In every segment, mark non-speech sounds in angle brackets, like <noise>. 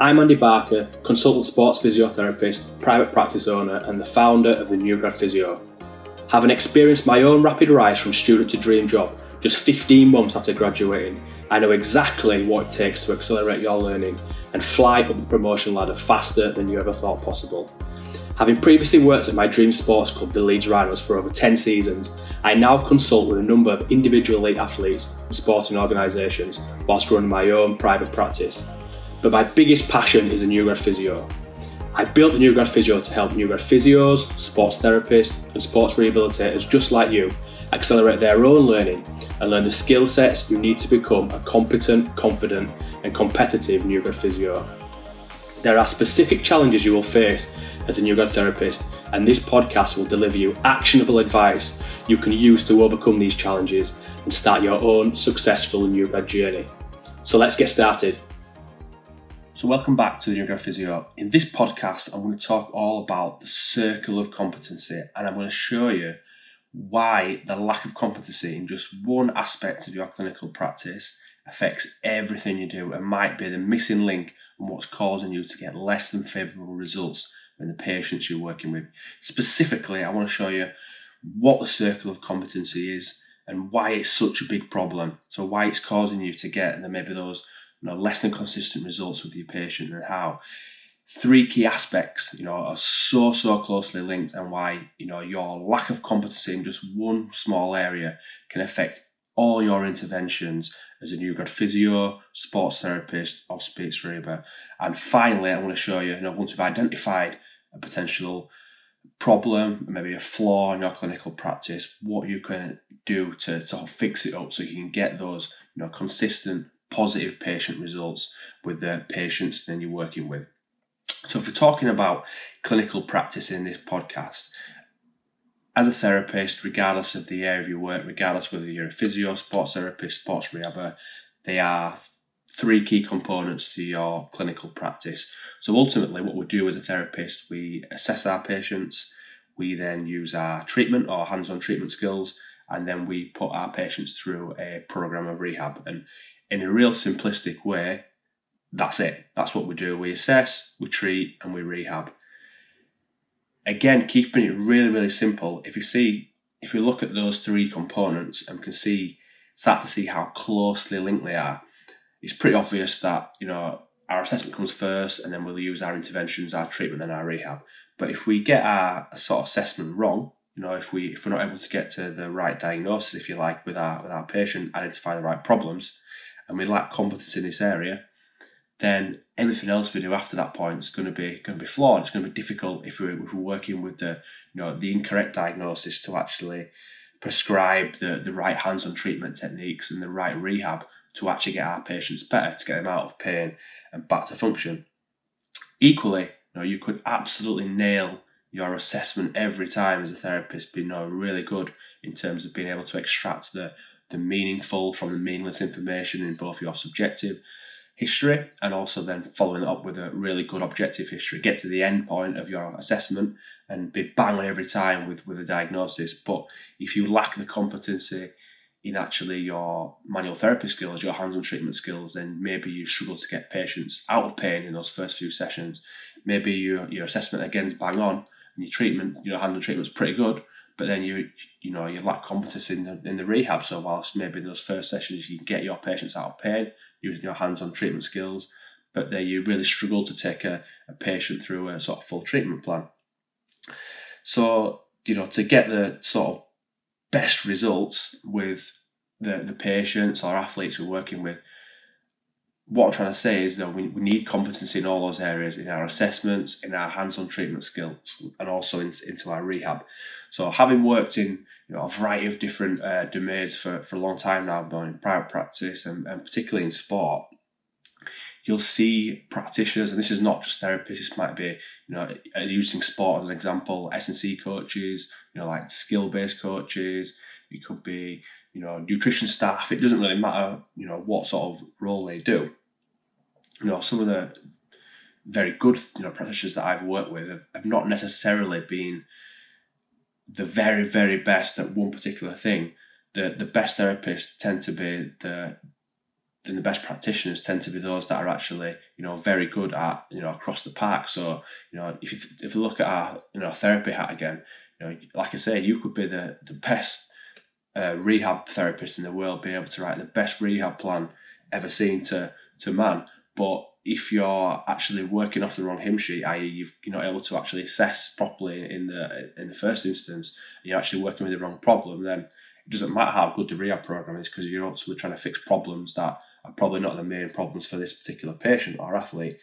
I'm Andy Barker, consultant sports physiotherapist, private practice owner, and the founder of the New Physio. Having experienced my own rapid rise from student to dream job just 15 months after graduating, I know exactly what it takes to accelerate your learning and fly up the promotion ladder faster than you ever thought possible. Having previously worked at my dream sports club, the Leeds Rhinos, for over 10 seasons, I now consult with a number of individual elite athletes and sporting organisations whilst running my own private practice but my biggest passion is the New Physio. I built the New Physio to help New physios, sports therapists, and sports rehabilitators just like you accelerate their own learning and learn the skill sets you need to become a competent, confident, and competitive New Physio. There are specific challenges you will face as a New therapist, and this podcast will deliver you actionable advice you can use to overcome these challenges and start your own successful New journey. So let's get started. So, welcome back to the New Grad Physio. In this podcast, I'm going to talk all about the circle of competency and I'm going to show you why the lack of competency in just one aspect of your clinical practice affects everything you do and might be the missing link and what's causing you to get less than favourable results in the patients you're working with. Specifically, I want to show you what the circle of competency is and why it's such a big problem. So, why it's causing you to get and maybe those you know, less than consistent results with your patient and how three key aspects, you know, are so, so closely linked and why, you know, your lack of competency in just one small area can affect all your interventions as a new grad physio, sports therapist, or speech rehab. And finally, I want to show you, you know, once we've identified a potential problem, maybe a flaw in your clinical practice, what you can do to sort of fix it up so you can get those, you know, consistent positive patient results with the patients then you're working with. So, if we're talking about clinical practice in this podcast, as a therapist, regardless of the area of your work, regardless whether you're a physio, sports therapist, sports rehabber, they are three key components to your clinical practice. So ultimately, what we do as a therapist, we assess our patients, we then use our treatment or hands-on treatment skills, and then we put our patients through a program of rehab. And in a real simplistic way, that's it. That's what we do. We assess, we treat, and we rehab. Again, keeping it really, really simple. If you see, if you look at those three components and can see, start to see how closely linked they are, it's pretty obvious that, you know, our assessment comes first and then we'll use our interventions, our treatment, and our rehab. But if we get our sort of assessment wrong, you know, if we if we're not able to get to the right diagnosis, if you like, with our with our patient, identify the right problems, and we lack competence in this area, then everything else we do after that point is going to be going to be flawed. It's going to be difficult if we're, if we're working with the you know the incorrect diagnosis to actually prescribe the, the right hands-on treatment techniques and the right rehab to actually get our patients better, to get them out of pain and back to function. Equally, you know, you could absolutely nail your assessment every time as a therapist, be you know, really good in terms of being able to extract the the meaningful from the meaningless information in both your subjective history and also then following it up with a really good objective history. Get to the end point of your assessment and be bang every time with, with a diagnosis. But if you lack the competency in actually your manual therapy skills, your hands-on treatment skills, then maybe you struggle to get patients out of pain in those first few sessions. Maybe your, your assessment again's bang on and your treatment, your hands-on treatment's pretty good, but then you you know you lack competence in the, in the rehab. So whilst maybe in those first sessions you can get your patients out of pain using your hands-on treatment skills, but then you really struggle to take a, a patient through a sort of full treatment plan. So you know to get the sort of best results with the the patients or athletes we're working with, what I'm trying to say is that we, we need competency in all those areas in our assessments, in our hands-on treatment skills, and also in, into our rehab. So, having worked in you know a variety of different uh, domains for, for a long time now, both in private practice and, and particularly in sport, you'll see practitioners, and this is not just therapists. This might be you know using sport as an example, S and C coaches, you know like skill-based coaches. It could be you know nutrition staff. It doesn't really matter you know what sort of role they do you know, some of the very good, you know, practitioners that I've worked with have, have not necessarily been the very, very best at one particular thing. The the best therapists tend to be the and the best practitioners tend to be those that are actually you know very good at you know across the park. So you know if you, if you look at our you know therapy hat again, you know like I say, you could be the the best uh, rehab therapist in the world, be able to write the best rehab plan ever seen to to man, but if you're actually working off the wrong hymn sheet, i.e., you're not able to actually assess properly in the in the first instance, you're actually working with the wrong problem, then it doesn't matter how good the rehab program is because you're also trying to fix problems that are probably not the main problems for this particular patient or athlete.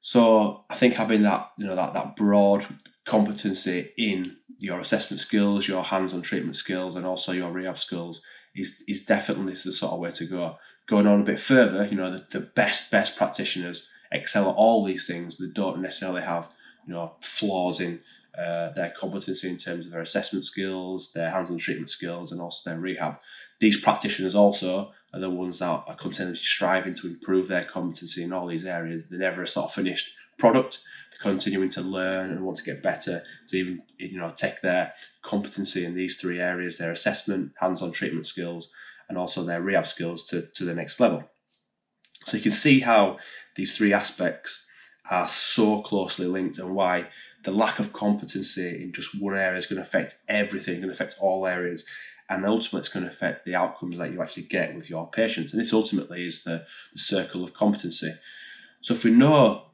So I think having that you know that that broad competency in your assessment skills, your hands-on treatment skills, and also your rehab skills is is definitely the sort of way to go. Going on a bit further, you know, the, the best best practitioners excel at all these things. They don't necessarily have you know flaws in uh, their competency in terms of their assessment skills, their hands-on treatment skills, and also their rehab. These practitioners also are the ones that are continuously striving to improve their competency in all these areas. They're never a sort of finished product. They're continuing to learn and want to get better to even you know take their competency in these three areas: their assessment, hands-on treatment skills, and also their rehab skills to, to the next level. So you can see how these three aspects are so closely linked and why the lack of competency in just one area is going to affect everything, going to affect all areas, and ultimately it's going to affect the outcomes that you actually get with your patients. And this ultimately is the, the circle of competency. So if we know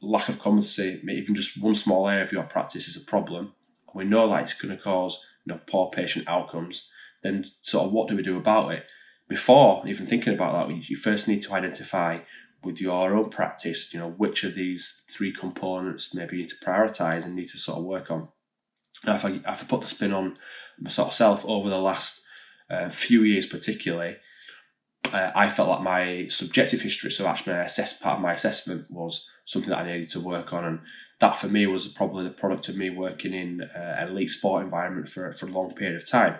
lack of competency, even just one small area of your practice is a problem, we know that it's going to cause you know poor patient outcomes, then sort of what do we do about it? Before even thinking about that, you first need to identify with your own practice, you know, which of these three components maybe you need to prioritize and need to sort of work on. Now, if I, if I put the spin on myself over the last uh, few years, particularly, uh, I felt like my subjective history, so actually my assess part of my assessment was something that I needed to work on, and that for me was probably the product of me working in uh, an elite sport environment for for a long period of time.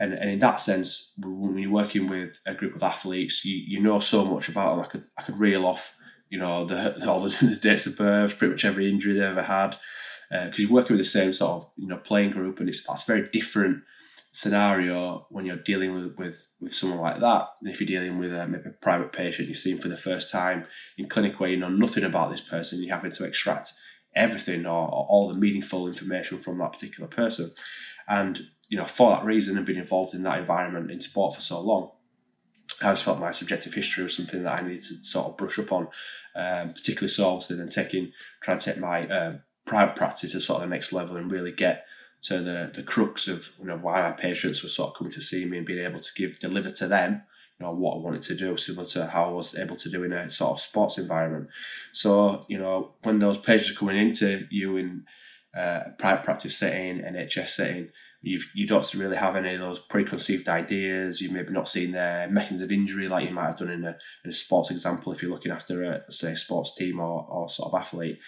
And, and in that sense, when you're working with a group of athletes, you, you know so much about them. I could I could reel off, you know, the <laughs> all the, <laughs> the dates of birth, pretty much every injury they ever had, because uh, you're working with the same sort of you know playing group, and it's that's very different scenario when you're dealing with, with, with someone like that if you're dealing with a, maybe a private patient you've seen for the first time in clinic where you know nothing about this person, you're having to extract everything or, or all the meaningful information from that particular person. And you know, for that reason and being involved in that environment in sport for so long, I just felt my subjective history was something that I needed to sort of brush up on, um, particularly so obviously then taking, trying to take my um, private practice to sort of the next level and really get to the, the crux of you know why my patients were sort of coming to see me and being able to give deliver to them you know what I wanted to do, similar to how I was able to do in a sort of sports environment. So you know when those patients are coming into you in uh, private practice setting, NHS setting, you've, you don't really have any of those preconceived ideas. You've maybe not seen their mechanisms of injury like you might have done in a, in a sports example if you're looking after a say sports team or, or sort of athlete.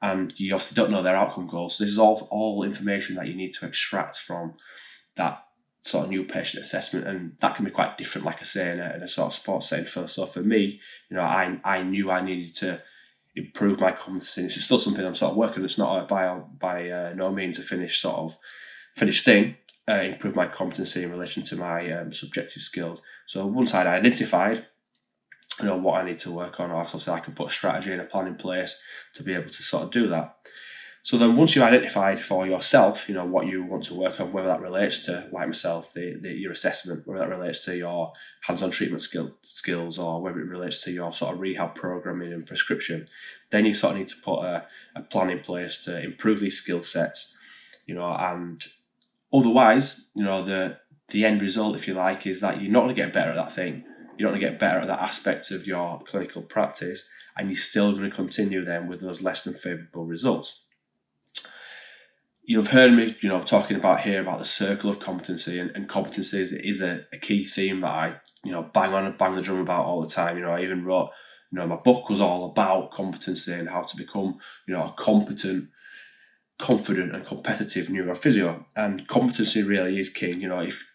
And you obviously don't know their outcome goals. So this is all all information that you need to extract from that sort of new patient assessment, and that can be quite different, like I say, in a, in a sort of sports setting. For so for me, you know, I I knew I needed to improve my competency. It's still something I'm sort of working. On. It's not a, by by uh, no means a finished sort of finished thing. Uh, improve my competency in relation to my um, subjective skills. So once I'd identified, you know, what I need to work on, obviously I can put a strategy and a plan in place to be able to sort of do that. So then once you've identified for yourself, you know, what you want to work on, whether that relates to, like myself, the, the your assessment, whether that relates to your hands-on treatment skill, skills or whether it relates to your sort of rehab programming and prescription, then you sort of need to put a, a plan in place to improve these skill sets, you know, and otherwise, you know, the the end result, if you like, is that you're not going to get better at that thing. You're not going to get better at that aspect of your clinical practice, and you're still going to continue then with those less than favourable results you've heard me, you know, talking about here about the circle of competency, and, and competency is, is a, a, key theme that I, you know, bang on and bang the drum about all the time. You know, I even wrote, you know, my book was all about competency and how to become, you know, a competent, confident, and competitive new grad physio. And competency really is king. You know, if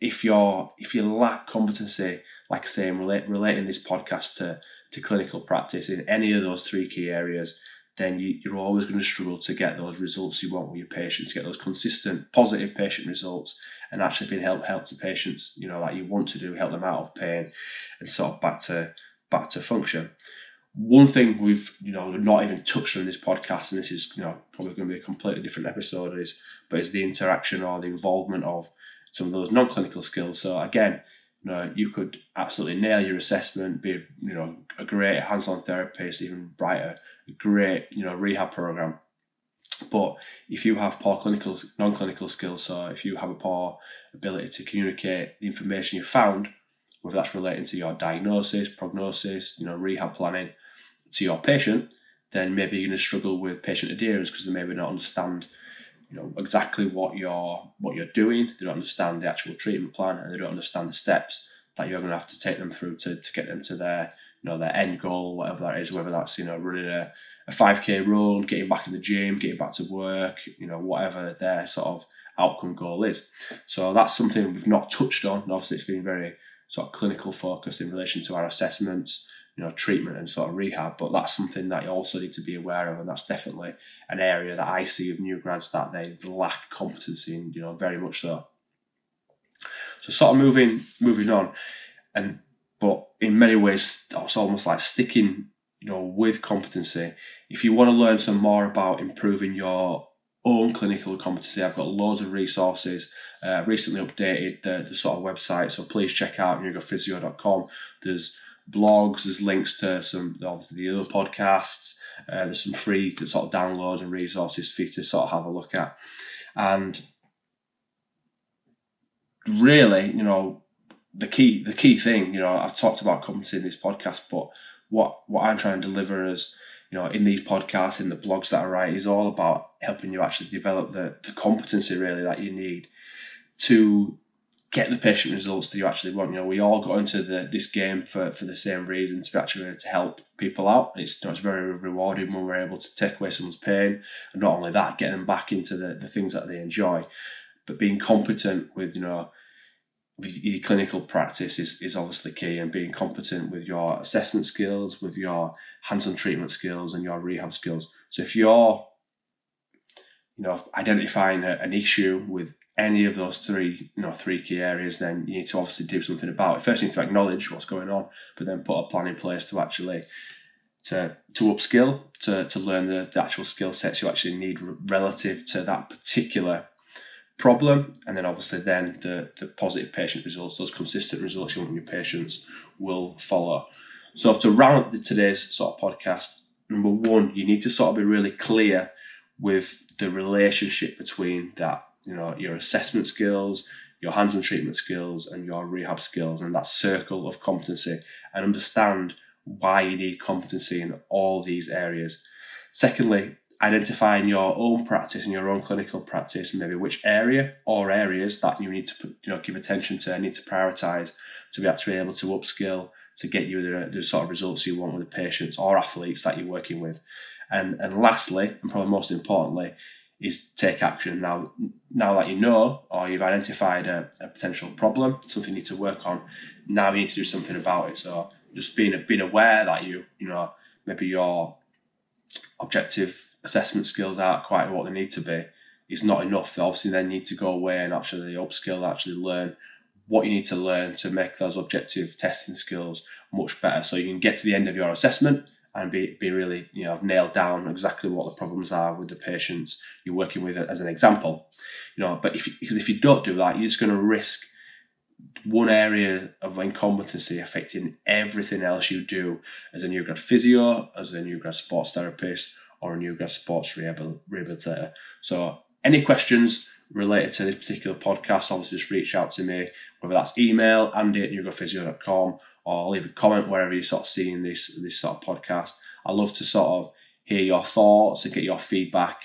if you're if you lack competency, like I say, I'm relating this podcast to to clinical practice in any of those three key areas, then you, you're always going to struggle to get those results you want with your patients, get those consistent, positive patient results, and actually being help help the patients, you know, like you want to do, help them out of pain, and sort of back to back to function. One thing we've you know not even touched on this podcast, and this is you know probably going to be a completely different episode, is but is the interaction or the involvement of some of those non-clinical skills. So again, you know, you could absolutely nail your assessment, be you know a great hands-on therapist, even brighter, a great you know rehab program. But if you have poor clinical, non-clinical skills, so if you have a poor ability to communicate the information you found, whether that's relating to your diagnosis, prognosis, you know, rehab planning, to your patient, then maybe you're going to struggle with patient adherence because they maybe not understand you know exactly what you're what you're doing. They don't understand the actual treatment plan, and they don't understand the steps that you're going to have to take them through to, to get them to their you know their end goal, whatever that is. Whether that's you know running a a five k run, getting back in the gym, getting back to work, you know whatever their sort of outcome goal is. So that's something we've not touched on. And obviously, it's been very sort of clinical focused in relation to our assessments you know treatment and sort of rehab but that's something that you also need to be aware of and that's definitely an area that I see of new grads that they lack competency in you know very much so so sort of moving moving on and but in many ways it's almost like sticking you know with competency if you want to learn some more about improving your own clinical competency. I've got loads of resources. Uh, recently updated the, the, sort of website, so please check out newgradphysio.com. There's blogs. There's links to some of the other podcasts. Uh, there's some free sort of downloads and resources for you to sort of have a look at. And really, you know, the key the key thing, you know, I've talked about competency in this podcast, but what what I'm trying to deliver is, you know, in these podcasts, in the blogs that I write, is all about helping you actually develop the, the competency really that you need to get the patient results that you actually want. You know, we all got into the, this game for, for the same reason to be actually to help people out. It's, you know, it's very rewarding when we're able to take away someone's pain, and not only that, getting them back into the, the things that they enjoy. But being competent with you know with your clinical practice is, is obviously key, and being competent with your assessment skills, with your hands-on treatment skills, and your rehab skills. So if you're you know identifying a, an issue with any of those three, you know, three key areas, then you need to obviously do something about it. First, you need to acknowledge what's going on, but then put a plan in place to actually to to upskill, to to learn the, the actual skill sets you actually need relative to that particular problem, and then obviously then the the positive patient results, those consistent results you want your patients will follow. So to round up today's sort of podcast, number one, you need to sort of be really clear with the relationship between that you know your assessment skills your hands-on treatment skills and your rehab skills and that circle of competency and understand why you need competency in all these areas. Secondly identifying your own practice and your own clinical practice maybe which area or areas that you need to put, you know give attention to and need to prioritize to be actually able to upskill to get you the, the sort of results you want with the patients or athletes that you're working with. And and lastly and probably most importantly is take action now. Now that you know or you've identified a, a potential problem, something you need to work on. Now you need to do something about it. So just being being aware that you you know maybe your objective assessment skills aren't quite what they need to be is not enough. They obviously then need to go away and actually upskill, actually learn what you need to learn to make those objective testing skills much better. So you can get to the end of your assessment and be, be really, you know, I've nailed down exactly what the problems are with the patients you're working with as an example. You know, but if because if you don't do that, you're just going to risk one area of incompetency affecting everything else you do as a new grad physio, as a new grad sports therapist, or a new grad sports rehabilitator. So, any questions related to this particular podcast, obviously just reach out to me, whether that's email, andy at newgradphysio.com or leave a comment wherever you're sort of seeing this this sort of podcast. I love to sort of hear your thoughts and get your feedback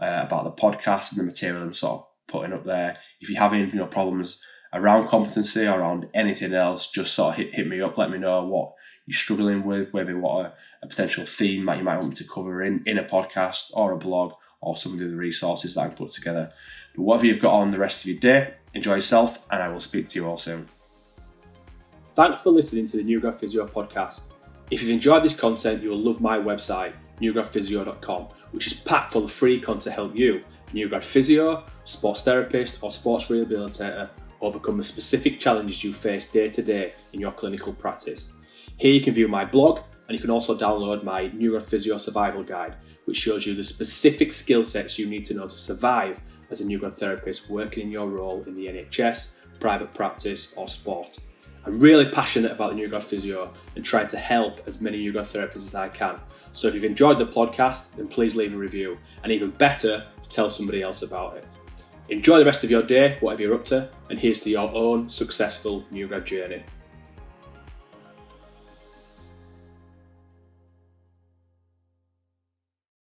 uh, about the podcast and the material I'm sort of putting up there. If you're having you know problems around competency or around anything else, just sort of hit, hit me up. Let me know what you're struggling with, maybe what a, a potential theme that you might want me to cover in in a podcast or a blog or some of the resources that I put together. But whatever you've got on the rest of your day, enjoy yourself, and I will speak to you all soon. Thanks for listening to the New Physio podcast. If you've enjoyed this content, you will love my website, newgradphysio.com, which is packed full of free content to help you, new physio, sports therapist, or sports rehabilitator, overcome the specific challenges you face day to day in your clinical practice. Here you can view my blog and you can also download my New Grad Physio Survival Guide, which shows you the specific skill sets you need to know to survive as a new therapist working in your role in the NHS, private practice, or sport. I'm really passionate about the new grad physio and trying to help as many new grad therapists as I can. So if you've enjoyed the podcast, then please leave a review, and even better, tell somebody else about it. Enjoy the rest of your day, whatever you're up to, and here's to your own successful new grad journey.